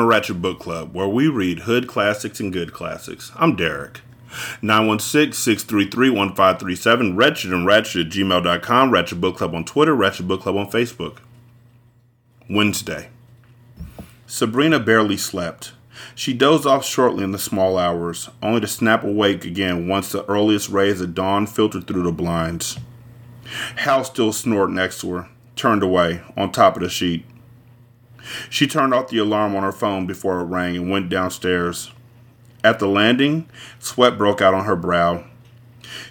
To Ratchet Book Club, where we read hood classics and good classics. I'm Derek. 916-633-1537, Ratchet and Ratchet at gmail.com, Ratchet Book Club on Twitter, Ratchet Book Club on Facebook. Wednesday. Sabrina barely slept. She dozed off shortly in the small hours, only to snap awake again once the earliest rays of dawn filtered through the blinds. Hal still snored next to her, turned away, on top of the sheet. She turned off the alarm on her phone before it rang and went downstairs. At the landing, sweat broke out on her brow.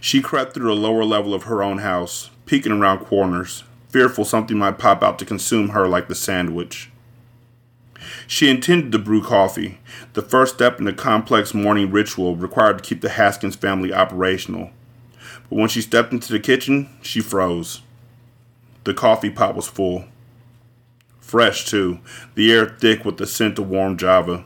She crept through the lower level of her own house, peeking around corners, fearful something might pop out to consume her like the sandwich. She intended to brew coffee, the first step in the complex morning ritual required to keep the Haskins family operational. But when she stepped into the kitchen, she froze. The coffee pot was full. Fresh, too, the air thick with the scent of warm Java.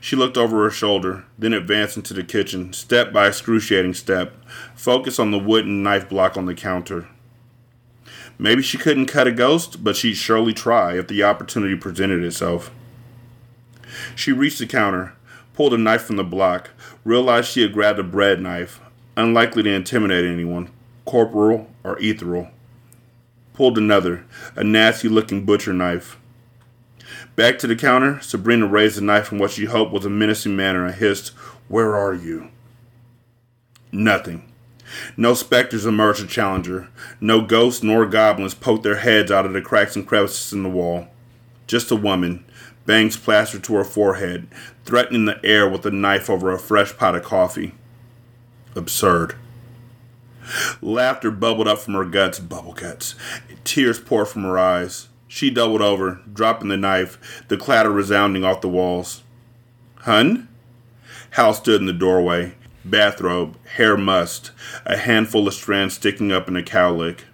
She looked over her shoulder, then advanced into the kitchen, step by excruciating step, focused on the wooden knife block on the counter. Maybe she couldn't cut a ghost, but she'd surely try if the opportunity presented itself. She reached the counter, pulled a knife from the block, realized she had grabbed a bread knife, unlikely to intimidate anyone, corporal or ethereal pulled another, a nasty looking butcher knife. Back to the counter, Sabrina raised the knife in what she hoped was a menacing manner and hissed, Where are you? Nothing. No specters emerged to challenge her. No ghosts nor goblins poked their heads out of the cracks and crevices in the wall. Just a woman, bangs plastered to her forehead, threatening the air with a knife over a fresh pot of coffee. Absurd. Laughter bubbled up from her guts, bubble guts. Tears poured from her eyes. She doubled over, dropping the knife, the clatter resounding off the walls. Hun? Hal stood in the doorway, bathrobe, hair mussed, a handful of strands sticking up in a cowlick.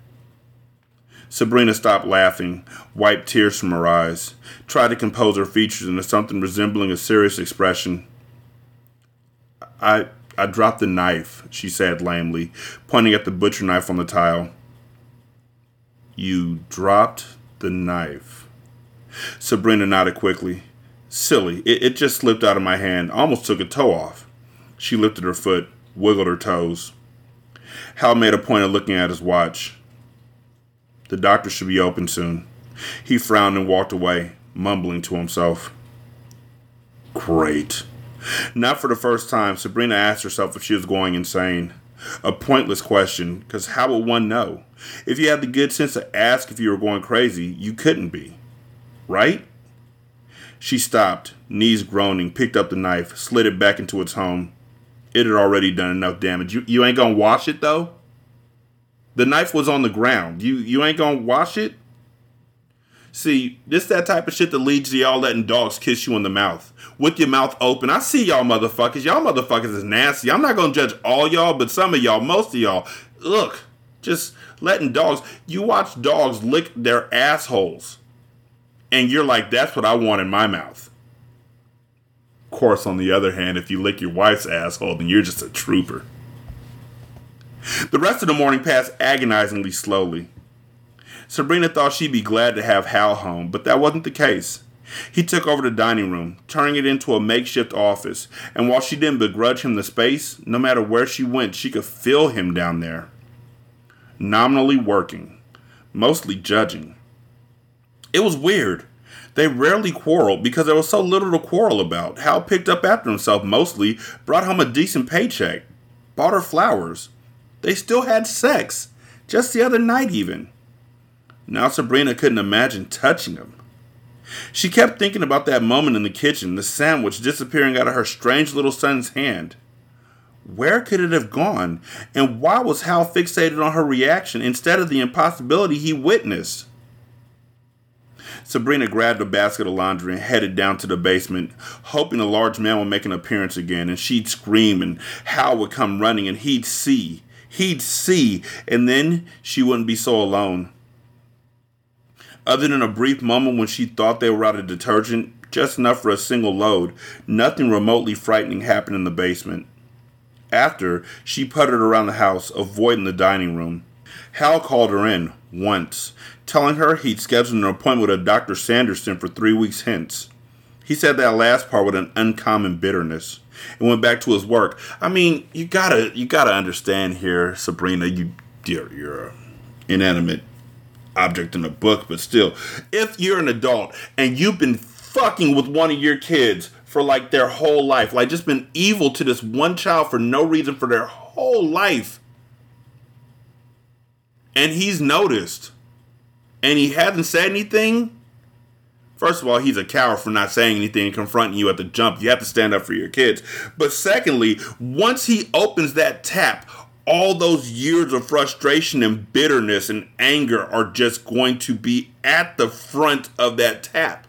Sabrina stopped laughing, wiped tears from her eyes, tried to compose her features into something resembling a serious expression. I I dropped the knife, she said lamely, pointing at the butcher knife on the tile. You dropped the knife. Sabrina nodded quickly. Silly, it, it just slipped out of my hand, almost took a toe off. She lifted her foot, wiggled her toes. Hal made a point of looking at his watch. The doctor should be open soon. He frowned and walked away, mumbling to himself. Great. Not for the first time, Sabrina asked herself if she was going insane. A pointless question, because how would one know? If you had the good sense to ask if you were going crazy, you couldn't be. Right? She stopped, knees groaning, picked up the knife, slid it back into its home. It had already done enough damage. You, you ain't gonna wash it, though? The knife was on the ground. You, you ain't gonna wash it? See, this that type of shit that leads to y'all letting dogs kiss you in the mouth with your mouth open. I see y'all motherfuckers. Y'all motherfuckers is nasty. I'm not gonna judge all y'all, but some of y'all, most of y'all, look, just letting dogs. You watch dogs lick their assholes, and you're like, that's what I want in my mouth. Of course, on the other hand, if you lick your wife's asshole, then you're just a trooper. The rest of the morning passed agonizingly slowly. Sabrina thought she'd be glad to have Hal home, but that wasn't the case. He took over the dining room, turning it into a makeshift office, and while she didn't begrudge him the space, no matter where she went, she could feel him down there. Nominally working, mostly judging. It was weird. They rarely quarreled because there was so little to quarrel about. Hal picked up after himself mostly, brought home a decent paycheck, bought her flowers. They still had sex, just the other night even. Now Sabrina couldn't imagine touching him. She kept thinking about that moment in the kitchen, the sandwich disappearing out of her strange little son's hand. Where could it have gone? And why was Hal fixated on her reaction instead of the impossibility he witnessed? Sabrina grabbed a basket of laundry and headed down to the basement, hoping the large man would make an appearance again and she'd scream and Hal would come running and he'd see. He'd see, and then she wouldn't be so alone. Other than a brief moment when she thought they were out of detergent, just enough for a single load, nothing remotely frightening happened in the basement. After, she puttered around the house, avoiding the dining room. Hal called her in, once, telling her he'd scheduled an appointment with a Dr. Sanderson for three weeks hence. He said that last part with an uncommon bitterness and went back to his work. I mean, you gotta you gotta understand here, Sabrina. You you're, you're inanimate object in a book, but still, if you're an adult and you've been fucking with one of your kids for like their whole life, like just been evil to this one child for no reason for their whole life, and he's noticed, and he hasn't said anything. First of all, he's a coward for not saying anything and confronting you at the jump. You have to stand up for your kids. But secondly, once he opens that tap, all those years of frustration and bitterness and anger are just going to be at the front of that tap.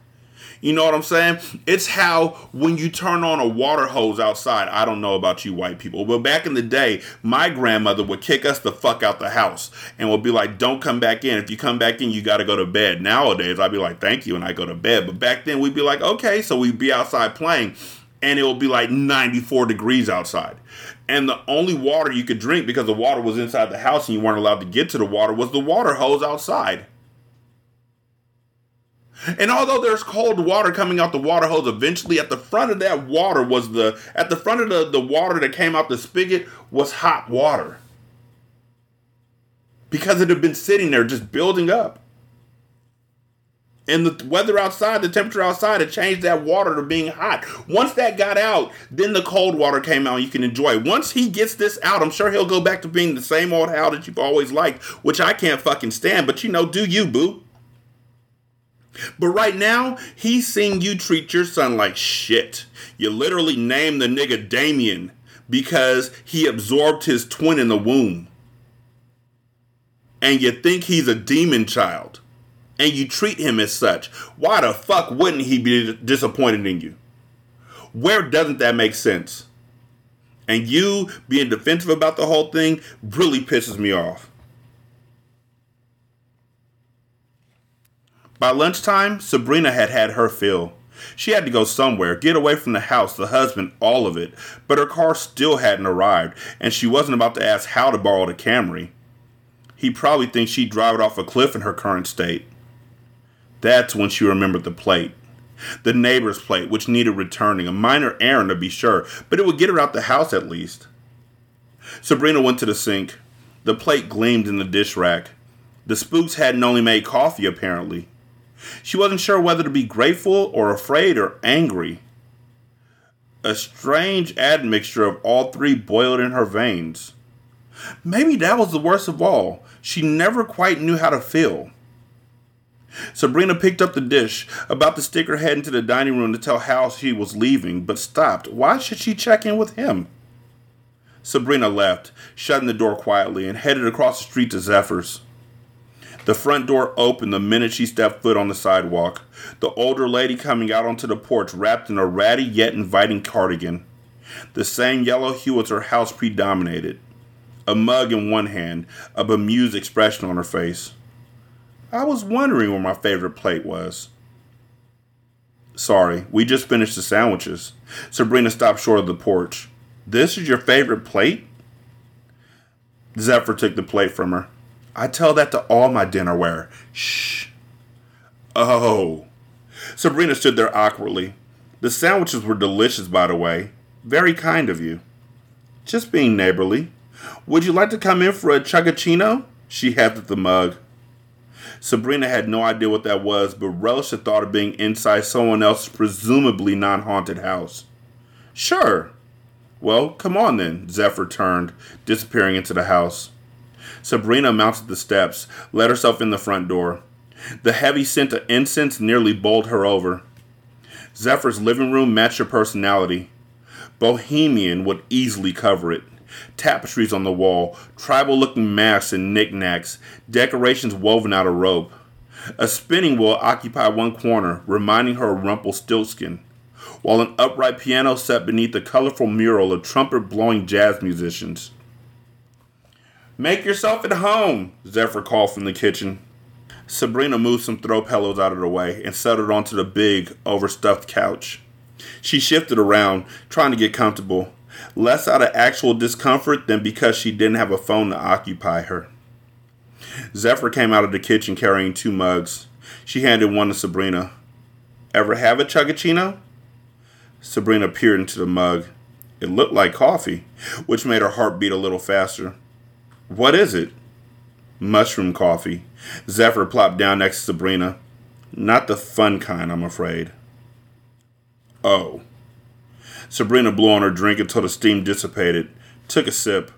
You know what I'm saying? It's how when you turn on a water hose outside, I don't know about you white people, but back in the day, my grandmother would kick us the fuck out the house and would be like, don't come back in. If you come back in, you got to go to bed. Nowadays, I'd be like, thank you, and I go to bed. But back then, we'd be like, okay, so we'd be outside playing and it will be like 94 degrees outside. And the only water you could drink because the water was inside the house and you weren't allowed to get to the water was the water hose outside. And although there's cold water coming out the water hose, eventually at the front of that water was the at the front of the, the water that came out the spigot was hot water. Because it had been sitting there just building up. And the weather outside, the temperature outside it changed that water to being hot. Once that got out, then the cold water came out. You can enjoy it. Once he gets this out, I'm sure he'll go back to being the same old Hal that you've always liked, which I can't fucking stand. But you know, do you, boo? But right now, he's seeing you treat your son like shit. You literally named the nigga Damien because he absorbed his twin in the womb. And you think he's a demon child. And you treat him as such. Why the fuck wouldn't he be disappointed in you? Where doesn't that make sense? And you being defensive about the whole thing really pisses me off. By lunchtime, Sabrina had had her fill. She had to go somewhere, get away from the house, the husband, all of it, but her car still hadn't arrived, and she wasn't about to ask Hal to borrow the Camry. He probably thinks she'd drive it off a cliff in her current state. That's when she remembered the plate. The neighbor's plate, which needed returning, a minor errand to be sure, but it would get her out the house at least. Sabrina went to the sink. The plate gleamed in the dish rack. The spooks hadn't only made coffee, apparently. She wasn't sure whether to be grateful or afraid or angry. A strange admixture of all three boiled in her veins. Maybe that was the worst of all. She never quite knew how to feel. Sabrina picked up the dish, about to stick her head into the dining room to tell Hal she was leaving, but stopped. Why should she check in with him? Sabrina left, shutting the door quietly, and headed across the street to Zephyr's. The front door opened the minute she stepped foot on the sidewalk. The older lady coming out onto the porch wrapped in a ratty yet inviting cardigan. The same yellow hue as her house predominated. A mug in one hand, a bemused expression on her face. I was wondering where my favorite plate was. Sorry, we just finished the sandwiches. Sabrina stopped short of the porch. This is your favorite plate? Zephyr took the plate from her. I tell that to all my dinnerware. Shh. Oh. Sabrina stood there awkwardly. The sandwiches were delicious, by the way. Very kind of you. Just being neighborly. Would you like to come in for a chugachino? She hefted the mug. Sabrina had no idea what that was, but relished the thought of being inside someone else's presumably non haunted house. Sure. Well, come on then, Zephyr turned, disappearing into the house. Sabrina mounted the steps, let herself in the front door. The heavy scent of incense nearly bowled her over. Zephyr's living room matched her personality. Bohemian would easily cover it. Tapestries on the wall, tribal looking masks and knickknacks, decorations woven out of rope. A spinning wheel occupied one corner, reminding her of Rumpelstiltskin, while an upright piano sat beneath a colorful mural of trumpet blowing jazz musicians. Make yourself at home, Zephyr called from the kitchen. Sabrina moved some throw pillows out of the way and settled onto the big, overstuffed couch. She shifted around, trying to get comfortable, less out of actual discomfort than because she didn't have a phone to occupy her. Zephyr came out of the kitchen carrying two mugs. She handed one to Sabrina. Ever have a chugachino? Sabrina peered into the mug. It looked like coffee, which made her heart beat a little faster. What is it? Mushroom coffee. Zephyr plopped down next to Sabrina. Not the fun kind, I'm afraid. Oh. Sabrina blew on her drink until the steam dissipated, took a sip.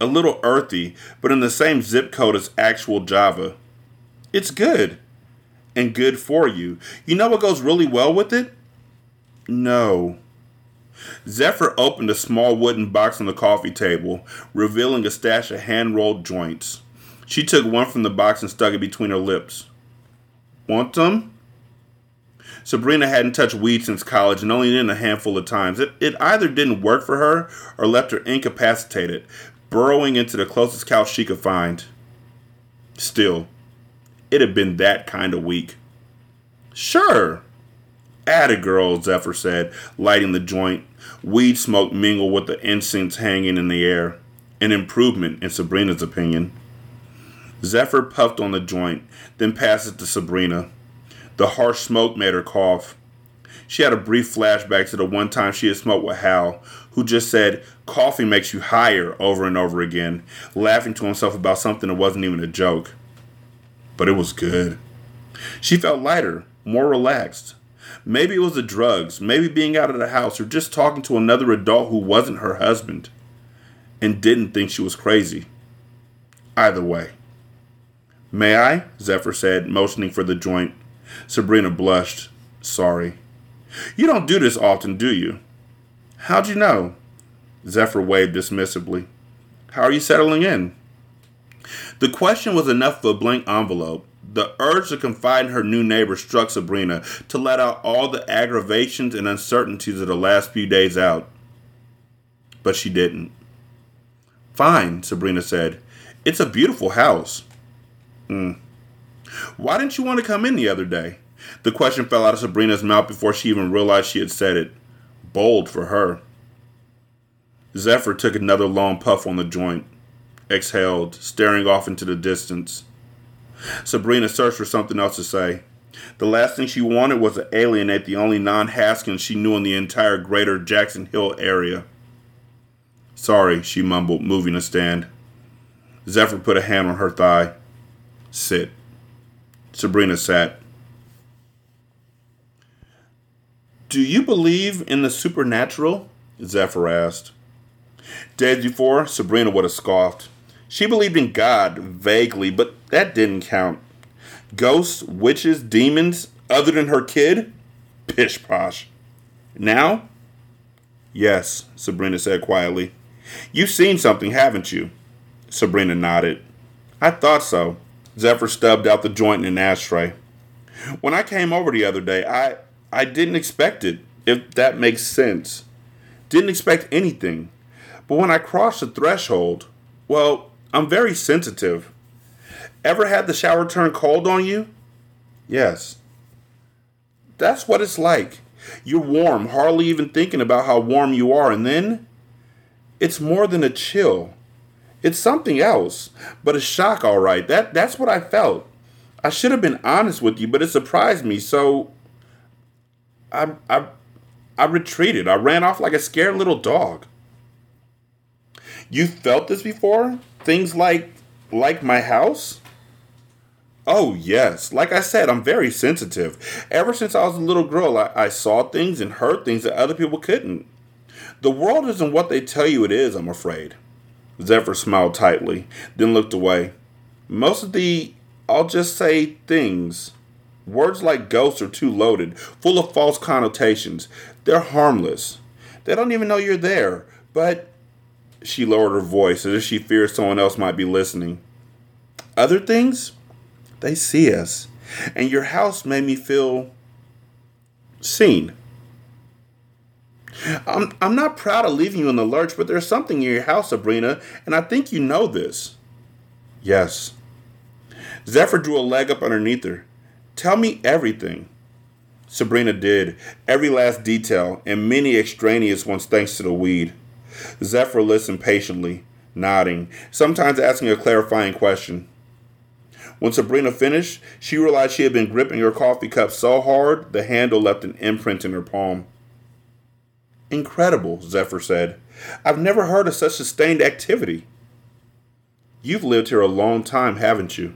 A little earthy, but in the same zip code as actual Java. It's good. And good for you. You know what goes really well with it? No. Zephyr opened a small wooden box on the coffee table, revealing a stash of hand rolled joints. She took one from the box and stuck it between her lips. Want some? Sabrina hadn't touched weed since college and only in a handful of times. It, it either didn't work for her or left her incapacitated, burrowing into the closest couch she could find. Still, it had been that kind of week. Sure. Atta girl, Zephyr said, lighting the joint. Weed smoke mingled with the incense hanging in the air. An improvement, in Sabrina's opinion. Zephyr puffed on the joint, then passed it to Sabrina. The harsh smoke made her cough. She had a brief flashback to the one time she had smoked with Hal, who just said, Coffee makes you higher over and over again, laughing to himself about something that wasn't even a joke. But it was good. She felt lighter, more relaxed. Maybe it was the drugs, maybe being out of the house, or just talking to another adult who wasn't her husband and didn't think she was crazy. Either way. May I? Zephyr said, motioning for the joint. Sabrina blushed. Sorry. You don't do this often, do you? How'd you know? Zephyr waved dismissively. How are you settling in? The question was enough of a blank envelope. The urge to confide in her new neighbor struck Sabrina to let out all the aggravations and uncertainties of the last few days out. But she didn't. Fine, Sabrina said. It's a beautiful house. Hmm. Why didn't you want to come in the other day? The question fell out of Sabrina's mouth before she even realized she had said it. Bold for her. Zephyr took another long puff on the joint, exhaled, staring off into the distance. Sabrina searched for something else to say. The last thing she wanted was to alienate the only non Haskins she knew in the entire greater Jackson Hill area. Sorry, she mumbled, moving to stand. Zephyr put a hand on her thigh. Sit. Sabrina sat. Do you believe in the supernatural? Zephyr asked. Days before, Sabrina would have scoffed. She believed in God, vaguely, but that didn't count. Ghosts, witches, demons, other than her kid? Pish posh. Now? Yes, Sabrina said quietly. You've seen something, haven't you? Sabrina nodded. I thought so. Zephyr stubbed out the joint in an ashtray. When I came over the other day, I I didn't expect it, if that makes sense. Didn't expect anything. But when I crossed the threshold, well, I'm very sensitive. Ever had the shower turn cold on you? Yes. That's what it's like. You're warm, hardly even thinking about how warm you are, and then it's more than a chill. It's something else, but a shock, all right. That that's what I felt. I should have been honest with you, but it surprised me. So I I I retreated. I ran off like a scared little dog. You felt this before? Things like like my house? Oh, yes. Like I said, I'm very sensitive. Ever since I was a little girl, I, I saw things and heard things that other people couldn't. The world isn't what they tell you it is, I'm afraid. Zephyr smiled tightly, then looked away. Most of the, I'll just say, things, words like ghosts are too loaded, full of false connotations. They're harmless. They don't even know you're there, but. She lowered her voice as if she feared someone else might be listening. Other things? They see us. And your house made me feel seen. I'm, I'm not proud of leaving you in the lurch, but there's something in your house, Sabrina, and I think you know this. Yes. Zephyr drew a leg up underneath her. Tell me everything. Sabrina did, every last detail, and many extraneous ones thanks to the weed. Zephyr listened patiently, nodding, sometimes asking a clarifying question. When Sabrina finished, she realized she had been gripping her coffee cup so hard the handle left an imprint in her palm. Incredible, Zephyr said. I've never heard of such sustained activity. You've lived here a long time, haven't you?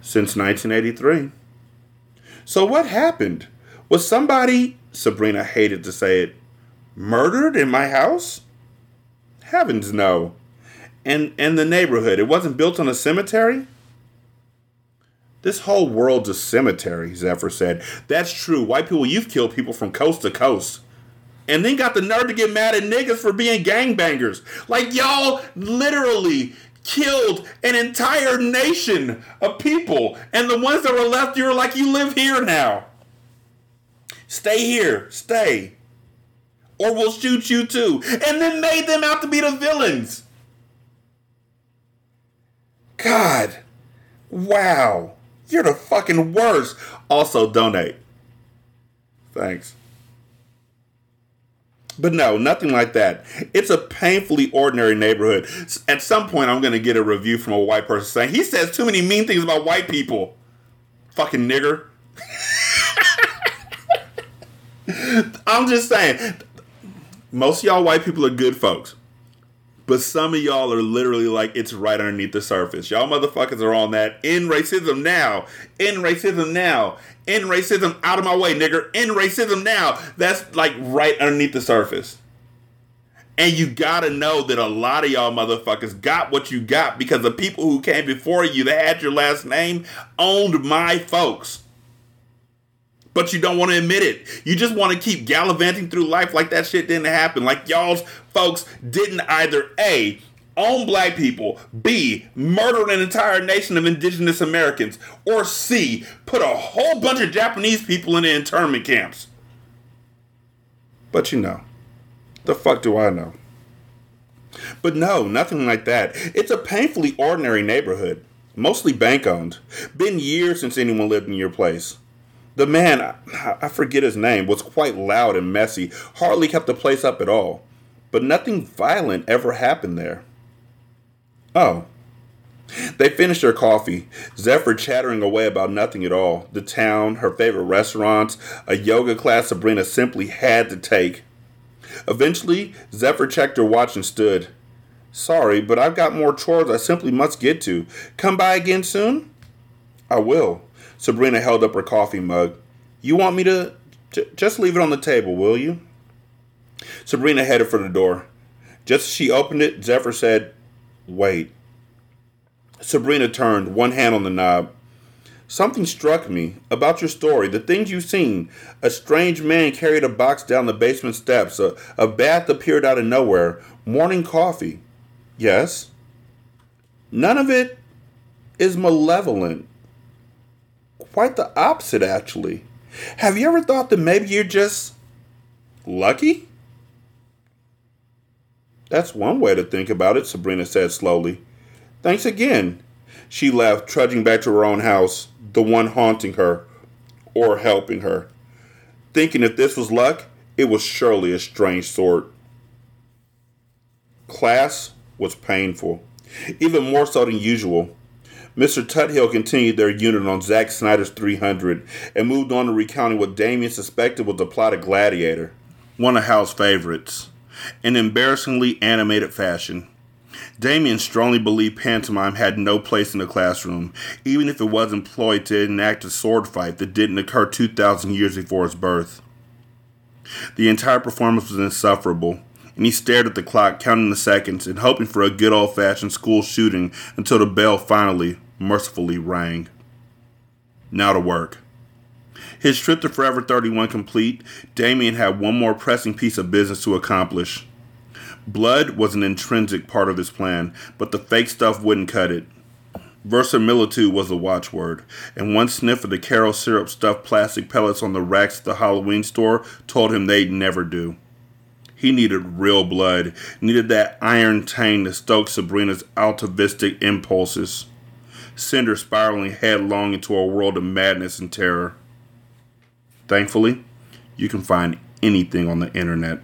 Since 1983. So what happened? Was somebody, Sabrina hated to say it, murdered in my house? Heavens no. And and the neighborhood, it wasn't built on a cemetery? This whole world's a cemetery, Zephyr said. That's true. White people, you've killed people from coast to coast and then got the nerve to get mad at niggas for being gangbangers. Like y'all literally killed an entire nation of people, and the ones that were left, you were like, you live here now. Stay here, stay. Or we'll shoot you too. And then made them out to be the villains. God. Wow. You're the fucking worst. Also, donate. Thanks. But no, nothing like that. It's a painfully ordinary neighborhood. At some point, I'm going to get a review from a white person saying, he says too many mean things about white people. Fucking nigger. I'm just saying, most y'all white people are good folks. But some of y'all are literally like it's right underneath the surface. Y'all motherfuckers are on that in racism now. In racism now. In racism out of my way, nigger. In racism now. That's like right underneath the surface. And you gotta know that a lot of y'all motherfuckers got what you got because the people who came before you that had your last name owned my folks but you don't want to admit it. You just want to keep gallivanting through life like that shit didn't happen. Like y'all's folks didn't either A, own black people, B, murder an entire nation of indigenous Americans, or C, put a whole bunch of Japanese people in the internment camps. But you know, the fuck do I know? But no, nothing like that. It's a painfully ordinary neighborhood, mostly bank owned. Been years since anyone lived in your place. The man, I forget his name, was quite loud and messy, hardly kept the place up at all. But nothing violent ever happened there. Oh. They finished their coffee, Zephyr chattering away about nothing at all the town, her favorite restaurants, a yoga class Sabrina simply had to take. Eventually, Zephyr checked her watch and stood. Sorry, but I've got more chores I simply must get to. Come by again soon? I will. Sabrina held up her coffee mug. You want me to, just leave it on the table, will you? Sabrina headed for the door. Just as she opened it, Zephyr said, Wait. Sabrina turned, one hand on the knob. Something struck me about your story, the things you've seen. A strange man carried a box down the basement steps. A, a bath appeared out of nowhere. Morning coffee. Yes. None of it is malevolent quite the opposite, actually. Have you ever thought that maybe you're just lucky? That's one way to think about it, Sabrina said slowly. Thanks again. She left, trudging back to her own house, the one haunting her or helping her. Thinking if this was luck, it was surely a strange sort. Class was painful, even more so than usual. Mr. Tuthill continued their unit on Zack Snyder's 300 and moved on to recounting what Damien suspected was the plot of Gladiator, one of Hal's favorites, in embarrassingly animated fashion. Damien strongly believed pantomime had no place in the classroom, even if it was employed to enact a sword fight that didn't occur 2,000 years before his birth. The entire performance was insufferable, and he stared at the clock, counting the seconds and hoping for a good old fashioned school shooting until the bell finally, mercifully rang. Now to work. His trip to Forever 31 complete, Damien had one more pressing piece of business to accomplish. Blood was an intrinsic part of his plan, but the fake stuff wouldn't cut it. Verisimilitude was the watchword, and one sniff of the Karo syrup stuffed plastic pellets on the racks at the Halloween store told him they'd never do. He needed real blood, needed that iron tang to stoke Sabrina's atavistic impulses, send her spiraling headlong into a world of madness and terror. Thankfully, you can find anything on the internet.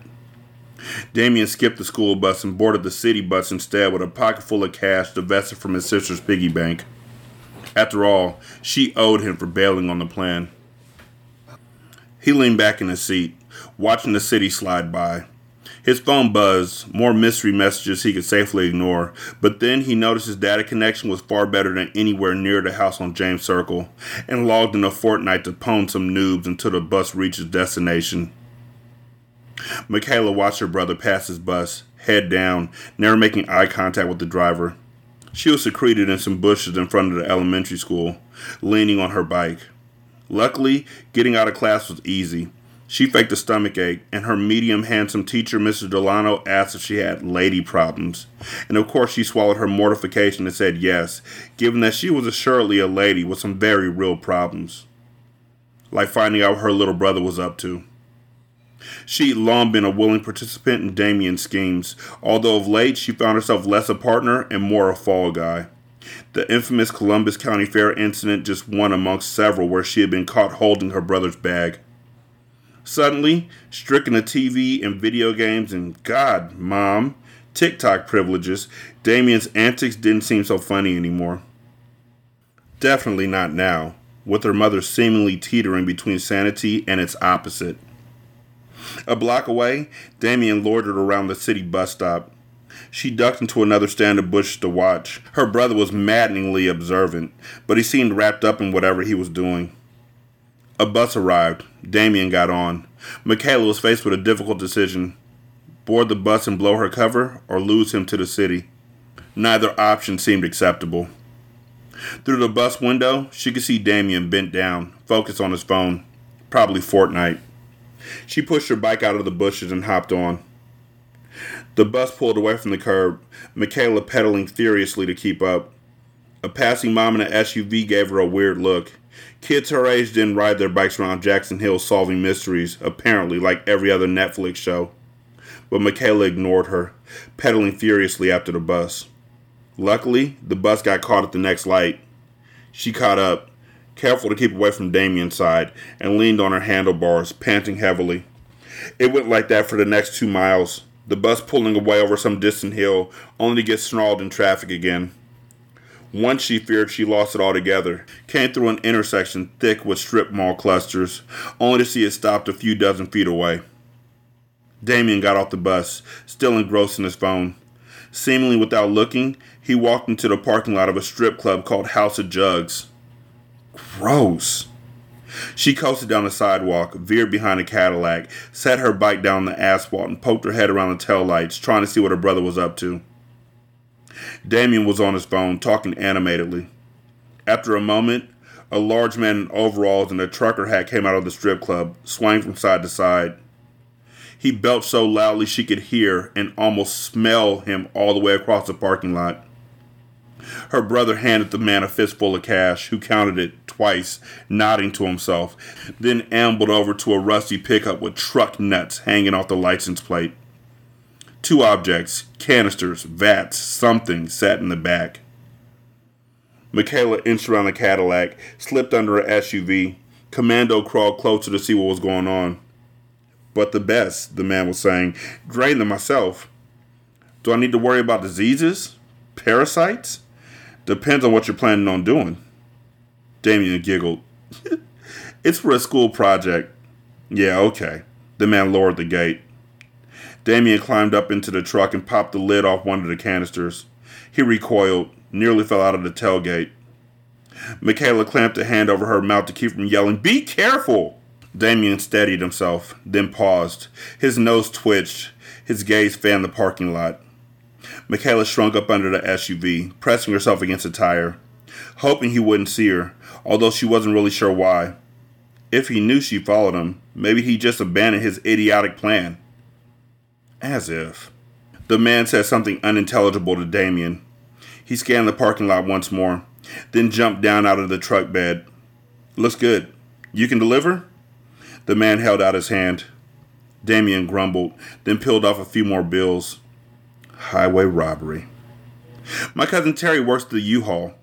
Damien skipped the school bus and boarded the city bus instead with a pocket full of cash divested from his sister's piggy bank. After all, she owed him for bailing on the plan. He leaned back in his seat, watching the city slide by. His phone buzzed, more mystery messages he could safely ignore, but then he noticed his data connection was far better than anywhere near the house on James Circle, and logged in a Fortnite to pwn some noobs until the bus reached its destination. Michaela watched her brother pass his bus, head down, never making eye contact with the driver. She was secreted in some bushes in front of the elementary school, leaning on her bike. Luckily, getting out of class was easy. She faked a stomach ache, and her medium handsome teacher, Mrs. Delano, asked if she had lady problems. And of course, she swallowed her mortification and said yes, given that she was assuredly a lady with some very real problems. Like finding out what her little brother was up to. She'd long been a willing participant in Damien's schemes, although of late she found herself less a partner and more a fall guy. The infamous Columbus County Fair incident just one amongst several where she had been caught holding her brother's bag. Suddenly, stricken of TV and video games and, God, Mom, TikTok privileges, Damien's antics didn't seem so funny anymore. Definitely not now, with her mother seemingly teetering between sanity and its opposite. A block away, Damien loitered around the city bus stop. She ducked into another stand of bushes to watch. Her brother was maddeningly observant, but he seemed wrapped up in whatever he was doing. A bus arrived. Damien got on. Michaela was faced with a difficult decision board the bus and blow her cover, or lose him to the city. Neither option seemed acceptable. Through the bus window, she could see Damien bent down, focused on his phone. Probably Fortnite. She pushed her bike out of the bushes and hopped on. The bus pulled away from the curb, Michaela pedaling furiously to keep up. A passing mom in an SUV gave her a weird look. Kids her age didn't ride their bikes around Jackson Hill solving mysteries, apparently, like every other Netflix show. But Michaela ignored her, pedaling furiously after the bus. Luckily, the bus got caught at the next light. She caught up, careful to keep away from Damien's side, and leaned on her handlebars, panting heavily. It went like that for the next two miles, the bus pulling away over some distant hill, only to get snarled in traffic again. Once she feared she lost it altogether, came through an intersection thick with strip mall clusters, only to see it stopped a few dozen feet away. Damien got off the bus, still engrossed in his phone. Seemingly without looking, he walked into the parking lot of a strip club called House of Jugs. Gross. She coasted down the sidewalk, veered behind a Cadillac, set her bike down the asphalt, and poked her head around the taillights, trying to see what her brother was up to. Damien was on his phone, talking animatedly. After a moment, a large man in overalls and a trucker hat came out of the strip club, swaying from side to side. He belched so loudly she could hear and almost smell him all the way across the parking lot. Her brother handed the man a fistful of cash, who counted it twice, nodding to himself, then ambled over to a rusty pickup with truck nuts hanging off the license plate. Two objects, canisters, vats, something, sat in the back. Michaela inched around the Cadillac, slipped under a SUV. Commando crawled closer to see what was going on. But the best, the man was saying, drain them myself. Do I need to worry about diseases? Parasites? Depends on what you're planning on doing. Damien giggled. it's for a school project. Yeah, okay. The man lowered the gate. Damien climbed up into the truck and popped the lid off one of the canisters. He recoiled, nearly fell out of the tailgate. Michaela clamped a hand over her mouth to keep from yelling, Be careful! Damien steadied himself, then paused. His nose twitched. His gaze fanned the parking lot. Michaela shrunk up under the SUV, pressing herself against the tire, hoping he wouldn't see her, although she wasn't really sure why. If he knew she followed him, maybe he just abandoned his idiotic plan. As if. The man said something unintelligible to Damien. He scanned the parking lot once more, then jumped down out of the truck bed. Looks good. You can deliver? The man held out his hand. Damien grumbled, then peeled off a few more bills. Highway robbery. My cousin Terry works the U-Haul.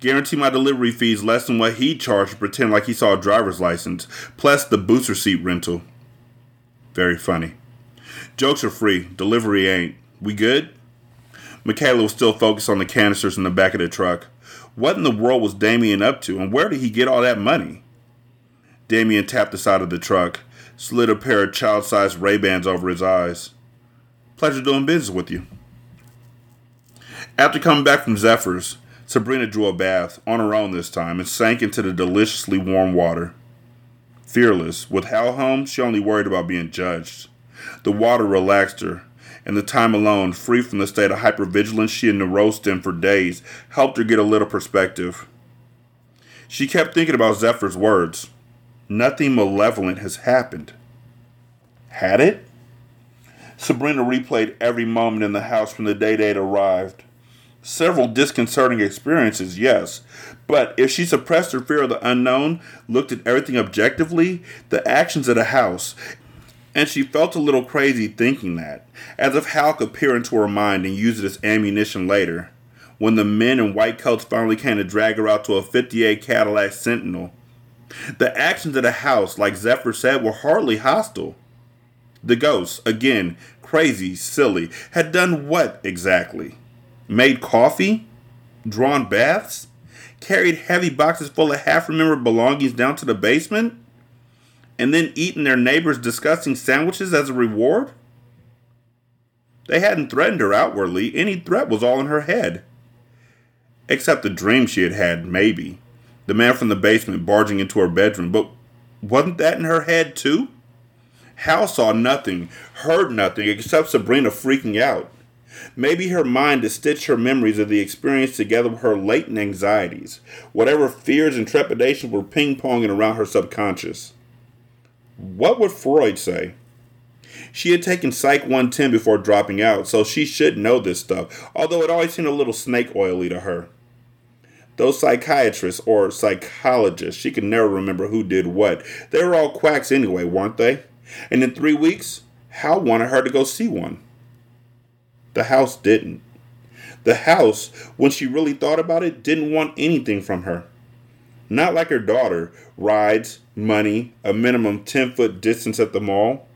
Guarantee my delivery fees less than what he charged to pretend like he saw a driver's license, plus the booster seat rental. Very funny. Jokes are free, delivery ain't. We good? Michaela was still focused on the canisters in the back of the truck. What in the world was Damien up to, and where did he get all that money? Damien tapped the side of the truck, slid a pair of child sized Ray Bans over his eyes. Pleasure doing business with you. After coming back from Zephyr's, Sabrina drew a bath, on her own this time, and sank into the deliciously warm water. Fearless, with Hal home, she only worried about being judged. The water relaxed her, and the time alone, free from the state of hypervigilance she had neurosed in for days, helped her get a little perspective. She kept thinking about Zephyr's words. Nothing malevolent has happened. Had it? Sabrina replayed every moment in the house from the day they'd arrived. Several disconcerting experiences, yes, but if she suppressed her fear of the unknown, looked at everything objectively, the actions of the house, and she felt a little crazy thinking that, as if Hal could peer into her mind and use it as ammunition later, when the men in white coats finally came to drag her out to a 58 Cadillac Sentinel. The actions of the house, like Zephyr said, were hardly hostile. The ghosts, again, crazy, silly, had done what exactly? Made coffee? Drawn baths? Carried heavy boxes full of half remembered belongings down to the basement? And then eaten their neighbors' disgusting sandwiches as a reward? They hadn't threatened her outwardly, any threat was all in her head. Except the dream she had had, maybe. The man from the basement barging into her bedroom, but wasn't that in her head too? Hal saw nothing, heard nothing except Sabrina freaking out. Maybe her mind had stitched her memories of the experience together with her latent anxieties, whatever fears and trepidations were ping ponging around her subconscious. What would Freud say? She had taken Psych 110 before dropping out, so she should know this stuff, although it always seemed a little snake oily to her. Those psychiatrists or psychologists, she could never remember who did what. They were all quacks anyway, weren't they? And in three weeks, Hal wanted her to go see one. The house didn't. The house, when she really thought about it, didn't want anything from her. Not like her daughter rides, money, a minimum 10 foot distance at the mall.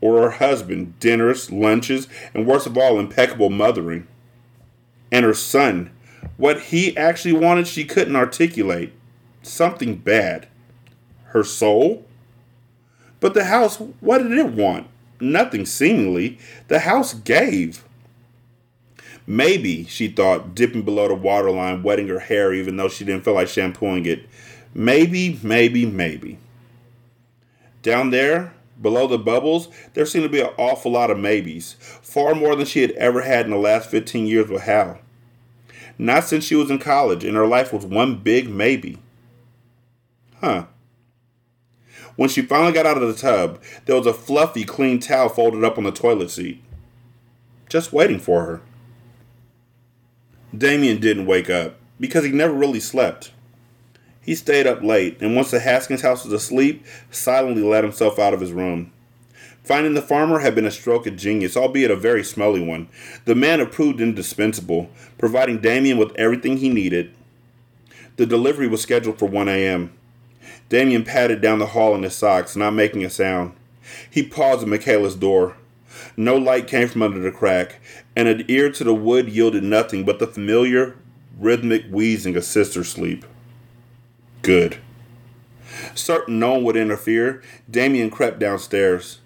Or her husband, dinners, lunches, and worst of all, impeccable mothering. And her son, what he actually wanted, she couldn't articulate. Something bad. Her soul? But the house, what did it want? Nothing, seemingly. The house gave. Maybe, she thought, dipping below the waterline, wetting her hair even though she didn't feel like shampooing it. Maybe, maybe, maybe. Down there, below the bubbles, there seemed to be an awful lot of maybes, far more than she had ever had in the last 15 years with Hal. Not since she was in college, and her life was one big maybe. Huh. When she finally got out of the tub, there was a fluffy, clean towel folded up on the toilet seat. Just waiting for her. Damien didn't wake up because he never really slept. He stayed up late, and once the Haskins house was asleep, silently let himself out of his room. Finding the farmer had been a stroke of genius, albeit a very smelly one. The man had proved indispensable, providing Damien with everything he needed. The delivery was scheduled for 1 a.m. Damien padded down the hall in his socks, not making a sound. He paused at Michaela's door. No light came from under the crack, and an ear to the wood yielded nothing but the familiar, rhythmic wheezing of sister sleep. Good. Certain no one would interfere, Damien crept downstairs.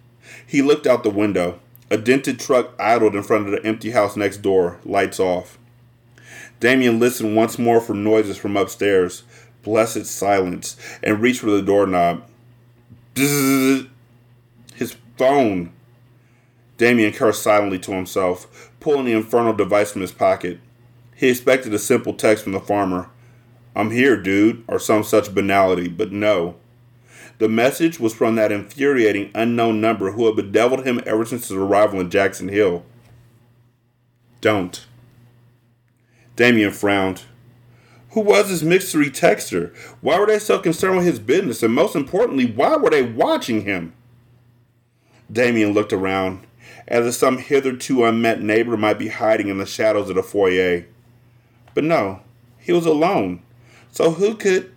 He looked out the window. A dented truck idled in front of the empty house next door, lights off. Damien listened once more for noises from upstairs, blessed silence, and reached for the doorknob. Bzzz. His phone. Damien cursed silently to himself, pulling the infernal device from his pocket. He expected a simple text from the farmer I'm here, dude, or some such banality, but no. The message was from that infuriating unknown number who had bedeviled him ever since his arrival in Jackson Hill. Don't. Damien frowned. Who was this mystery texter? Why were they so concerned with his business? And most importantly, why were they watching him? Damien looked around, as if some hitherto unmet neighbor might be hiding in the shadows of the foyer. But no, he was alone. So who could.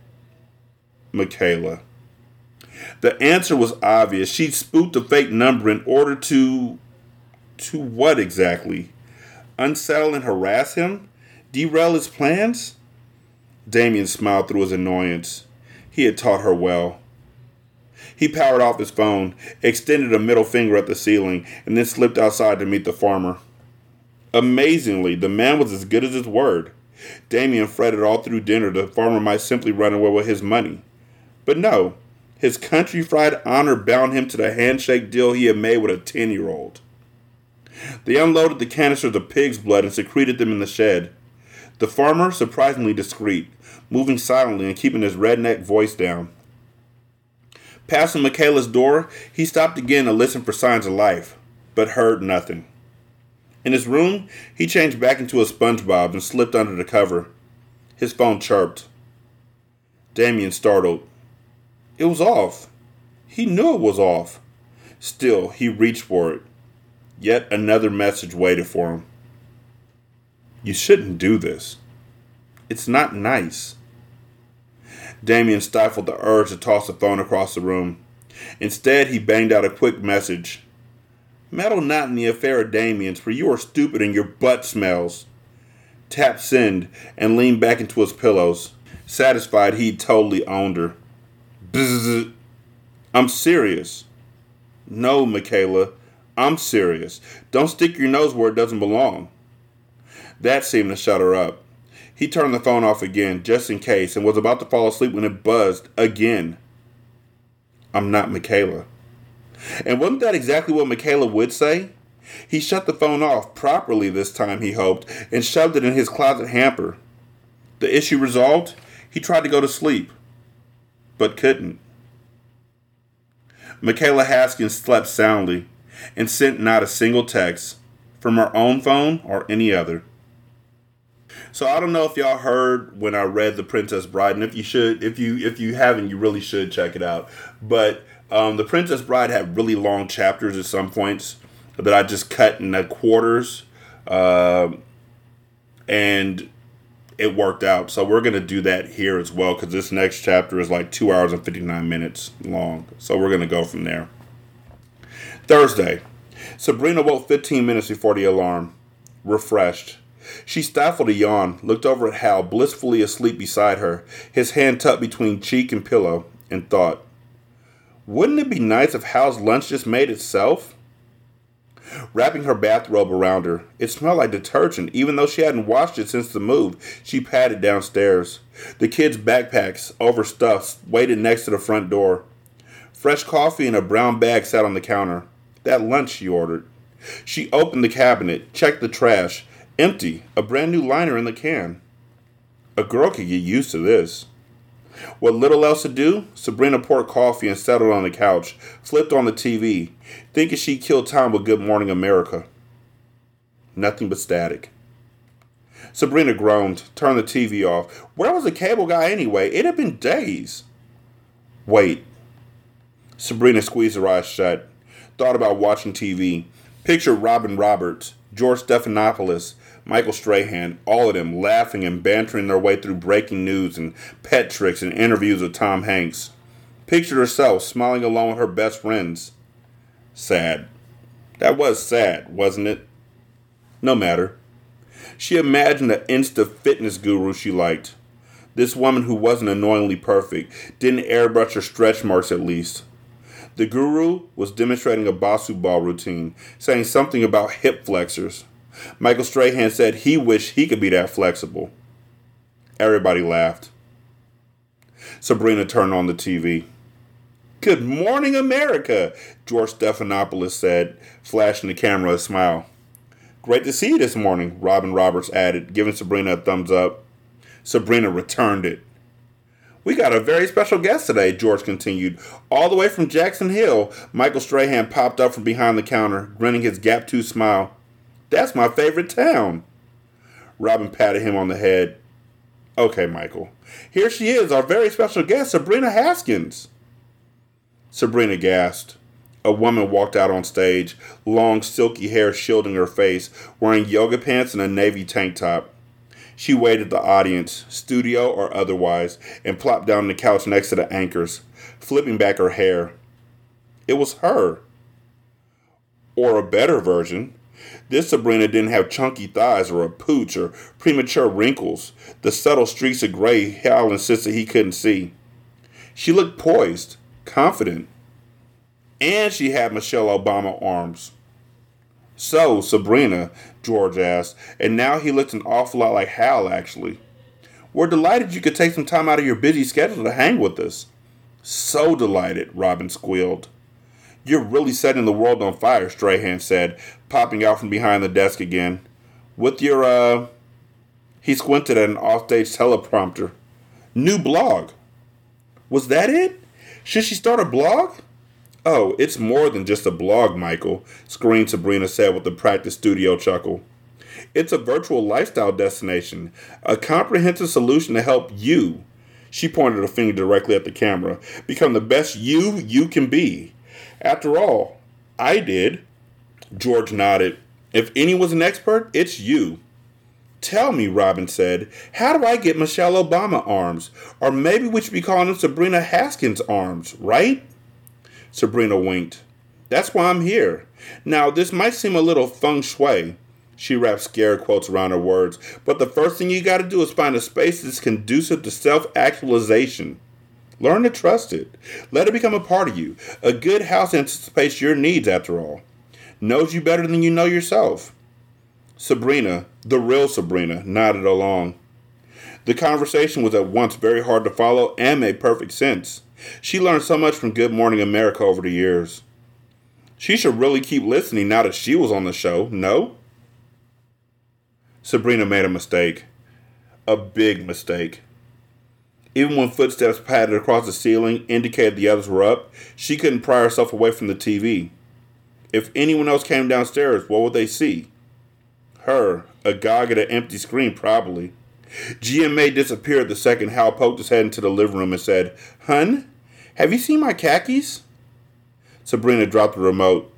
Michaela. The answer was obvious. She'd spooked a fake number in order to. to what exactly? Unsettle and harass him? Derail his plans? Damien smiled through his annoyance. He had taught her well. He powered off his phone, extended a middle finger at the ceiling, and then slipped outside to meet the farmer. Amazingly, the man was as good as his word. Damien fretted all through dinner the farmer might simply run away with his money. But no, his country fried honor bound him to the handshake deal he had made with a 10 year old. They unloaded the canisters of pig's blood and secreted them in the shed. The farmer, surprisingly discreet, moving silently and keeping his redneck voice down. Passing Michaela's door, he stopped again to listen for signs of life, but heard nothing. In his room, he changed back into a SpongeBob and slipped under the cover. His phone chirped. Damien startled. It was off. He knew it was off. Still, he reached for it. Yet another message waited for him. You shouldn't do this. It's not nice. Damien stifled the urge to toss the phone across the room. Instead, he banged out a quick message. Meddle not in the affair of Damien's, for you are stupid and your butt smells. Tap send and leaned back into his pillows, satisfied he'd totally owned her. Bzzz. I'm serious. No, Michaela, I'm serious. Don't stick your nose where it doesn't belong. That seemed to shut her up. He turned the phone off again, just in case, and was about to fall asleep when it buzzed again. I'm not Michaela. And wasn't that exactly what Michaela would say? He shut the phone off properly this time, he hoped, and shoved it in his closet hamper. The issue resolved, he tried to go to sleep, but couldn't. Michaela Haskins slept soundly and sent not a single text from her own phone or any other. So I don't know if y'all heard when I read The Princess Bride, and if you should, if you if you haven't, you really should check it out. But um, The Princess Bride had really long chapters at some points that I just cut in the quarters, uh, and it worked out. So we're gonna do that here as well because this next chapter is like two hours and fifty nine minutes long. So we're gonna go from there. Thursday, Sabrina woke fifteen minutes before the alarm, refreshed. She stifled a yawn, looked over at Hal, blissfully asleep beside her, his hand tucked between cheek and pillow, and thought, Wouldn't it be nice if Hal's lunch just made itself? Wrapping her bathrobe around her, it smelled like detergent, even though she hadn't washed it since the move. She padded downstairs. The kids' backpacks, overstuffed, waited next to the front door. Fresh coffee in a brown bag sat on the counter. That lunch she ordered. She opened the cabinet, checked the trash, Empty, a brand new liner in the can. A girl could get used to this. What little else to do, Sabrina poured coffee and settled on the couch, flipped on the TV, thinking she'd kill time with Good Morning America. Nothing but static. Sabrina groaned, turned the TV off. Where was the cable guy anyway? It had been days. Wait. Sabrina squeezed her eyes shut, thought about watching TV, pictured Robin Roberts, George Stephanopoulos, Michael Strahan, all of them laughing and bantering their way through breaking news and pet tricks and interviews with Tom Hanks. Pictured herself smiling along with her best friends. Sad. That was sad, wasn't it? No matter. She imagined the insta fitness guru she liked. This woman who wasn't annoyingly perfect, didn't airbrush her stretch marks at least. The guru was demonstrating a Bosu ball routine, saying something about hip flexors. Michael Strahan said he wished he could be that flexible. Everybody laughed. Sabrina turned on the TV. Good morning, America, George Stephanopoulos said, flashing the camera a smile. Great to see you this morning, Robin Roberts added, giving Sabrina a thumbs up. Sabrina returned it. We got a very special guest today, George continued. All the way from Jackson Hill, Michael Strahan popped up from behind the counter, grinning his gap tooth smile. That's my favorite town. Robin patted him on the head. Okay, Michael. Here she is, our very special guest, Sabrina Haskins. Sabrina gasped. A woman walked out on stage, long silky hair shielding her face, wearing yoga pants and a navy tank top. She waited the audience, studio or otherwise, and plopped down on the couch next to the anchors, flipping back her hair. It was her. Or a better version. This Sabrina didn't have chunky thighs or a pooch or premature wrinkles, the subtle streaks of gray Hal insisted he couldn't see. She looked poised, confident, and she had Michelle Obama arms. So, Sabrina, George asked, and now he looked an awful lot like Hal, actually. We're delighted you could take some time out of your busy schedule to hang with us. So delighted, Robin squealed. You're really setting the world on fire, Strahan said, popping out from behind the desk again. With your, uh. He squinted at an offstage teleprompter. New blog. Was that it? Should she start a blog? Oh, it's more than just a blog, Michael, screamed Sabrina said with a practice studio chuckle. It's a virtual lifestyle destination, a comprehensive solution to help you, she pointed a finger directly at the camera, become the best you you can be. After all, I did. George nodded. If anyone's an expert, it's you. Tell me, Robin said, how do I get Michelle Obama arms? Or maybe we should be calling them Sabrina Haskins arms, right? Sabrina winked. That's why I'm here. Now, this might seem a little feng shui. She wrapped scare quotes around her words. But the first thing you gotta do is find a space that's conducive to self actualization. Learn to trust it. Let it become a part of you. A good house anticipates your needs, after all. Knows you better than you know yourself. Sabrina, the real Sabrina, nodded along. The conversation was at once very hard to follow and made perfect sense. She learned so much from Good Morning America over the years. She should really keep listening now that she was on the show, no? Sabrina made a mistake. A big mistake. Even when footsteps padded across the ceiling indicated the others were up, she couldn't pry herself away from the TV. If anyone else came downstairs, what would they see? Her, agog at an empty screen, probably. GMA disappeared the second Hal poked his head into the living room and said, Hun, have you seen my khakis? Sabrina dropped the remote.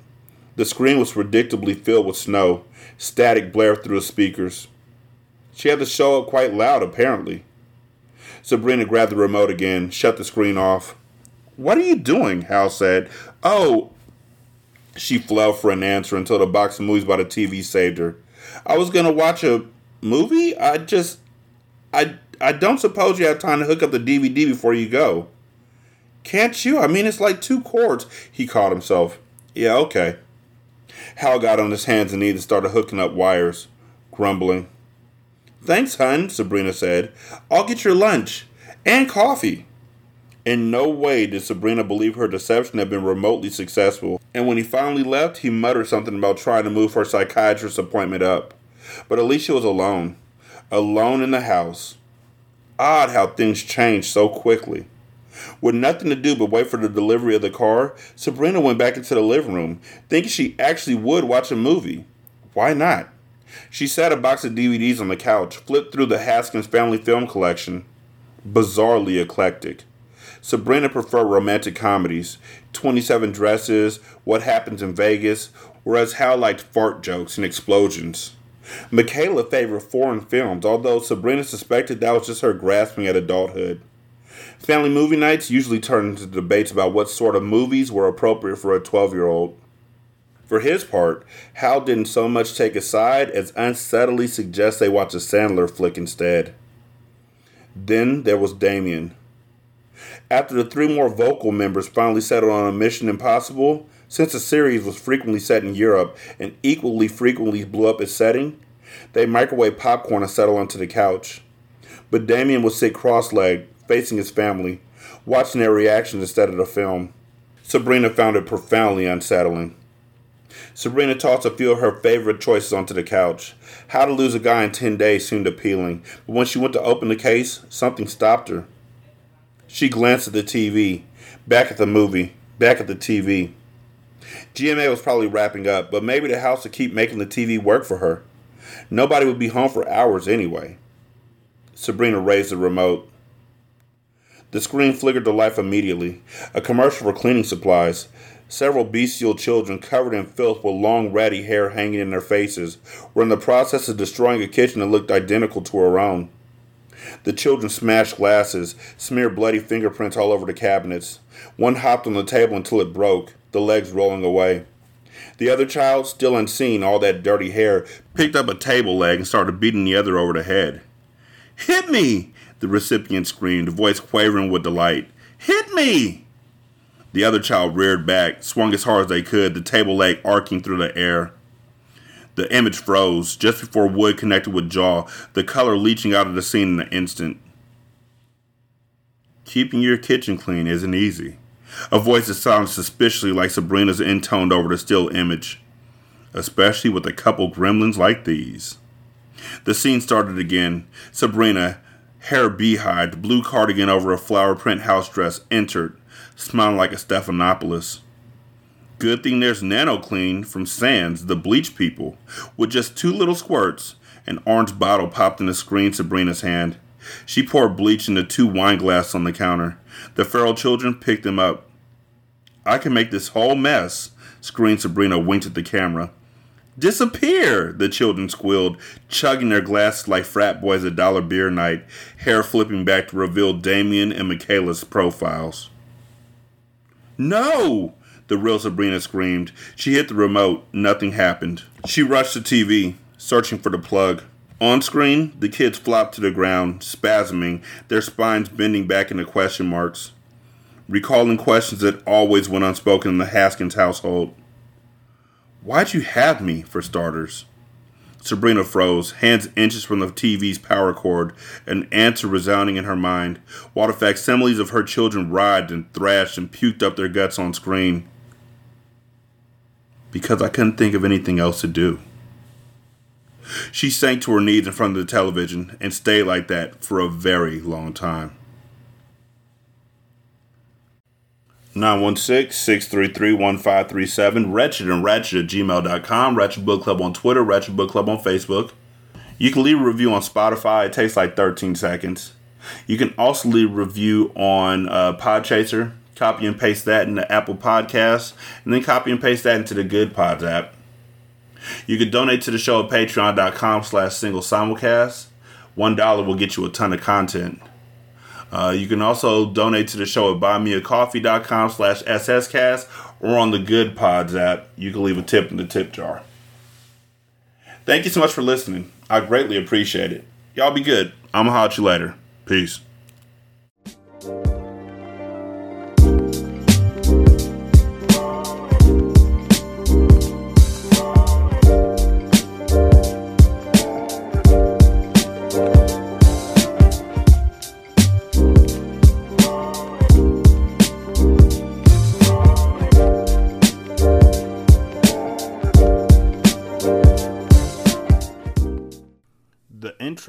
The screen was predictably filled with snow. Static blared through the speakers. She had to show up quite loud, apparently. Sabrina grabbed the remote again, shut the screen off. What are you doing? Hal said. Oh. She flailed for an answer until the box of movies by the TV saved her. I was going to watch a movie. I just. I, I don't suppose you have time to hook up the DVD before you go. Can't you? I mean, it's like two cords. He caught himself. Yeah, okay. Hal got on his hands and knees and started hooking up wires, grumbling. Thanks, hun, Sabrina said. I'll get your lunch and coffee. In no way did Sabrina believe her deception had been remotely successful, and when he finally left, he muttered something about trying to move her psychiatrist's appointment up. But Alicia was alone. Alone in the house. Odd how things changed so quickly. With nothing to do but wait for the delivery of the car, Sabrina went back into the living room, thinking she actually would watch a movie. Why not? She sat a box of DVDs on the couch, flipped through the Haskins family film collection. Bizarrely eclectic. Sabrina preferred romantic comedies, 27 Dresses, What Happens in Vegas, whereas Hal liked fart jokes and explosions. Michaela favored foreign films, although Sabrina suspected that was just her grasping at adulthood. Family movie nights usually turned into debates about what sort of movies were appropriate for a 12 year old. For his part, Hal didn't so much take a side as unsteadily suggest they watch a Sandler flick instead. Then there was Damien. After the three more vocal members finally settled on a Mission Impossible, since the series was frequently set in Europe and equally frequently blew up its setting, they microwave popcorn and settle onto the couch. But Damien would sit cross legged, facing his family, watching their reactions instead of the film. Sabrina found it profoundly unsettling. Sabrina tossed a few of her favorite choices onto the couch. How to Lose a Guy in 10 Days seemed appealing, but when she went to open the case, something stopped her. She glanced at the TV, back at the movie, back at the TV. GMA was probably wrapping up, but maybe the house would keep making the TV work for her. Nobody would be home for hours anyway. Sabrina raised the remote. The screen flickered to life immediately. A commercial for cleaning supplies. Several bestial children covered in filth with long ratty hair hanging in their faces were in the process of destroying a kitchen that looked identical to her own. The children smashed glasses, smeared bloody fingerprints all over the cabinets. One hopped on the table until it broke, the legs rolling away. The other child, still unseen, all that dirty hair, picked up a table leg and started beating the other over the head. Hit me! The recipient screamed, voice quavering with delight. Hit me! The other child reared back, swung as hard as they could, the table leg arcing through the air. The image froze just before wood connected with jaw, the color leaching out of the scene in an instant. Keeping your kitchen clean isn't easy. A voice that sounded suspiciously like Sabrina's intoned over the still image, especially with a couple gremlins like these. The scene started again. Sabrina, hair beehived, blue cardigan over a flower print house dress, entered, smiling like a Stephanopoulos. Good thing there's NanoClean from Sands, the bleach people. With just two little squirts, an orange bottle popped in the screen Sabrina's hand. She poured bleach into two wine glasses on the counter. The feral children picked them up. I can make this whole mess, screamed Sabrina, winked at the camera. Disappear! The children squealed, chugging their glasses like frat boys at dollar beer night, hair flipping back to reveal Damien and Michaela's profiles. No! The real Sabrina screamed. She hit the remote. Nothing happened. She rushed the TV, searching for the plug. On screen, the kids flopped to the ground, spasming, their spines bending back into question marks, recalling questions that always went unspoken in the Haskins household. Why'd you have me, for starters? Sabrina froze, hands inches from the TV's power cord, an answer resounding in her mind, while the facsimiles of her children writhed and thrashed and puked up their guts on screen. Because I couldn't think of anything else to do. She sank to her knees in front of the television and stayed like that for a very long time. 916-633-1537, wretched and ratchet at gmail.com, Ratchet Book Club on Twitter, Ratchet Book Club on Facebook. You can leave a review on Spotify. It takes like 13 seconds. You can also leave a review on uh, Podchaser. Copy and paste that in the Apple Podcast, and then copy and paste that into the Good Pods app. You can donate to the show at patreon.com slash single simulcast. One dollar will get you a ton of content. Uh, you can also donate to the show at buymeacoffee.com slash sscast or on the Good Pods app. You can leave a tip in the tip jar. Thank you so much for listening. I greatly appreciate it. Y'all be good. I'm going to holler at you later. Peace.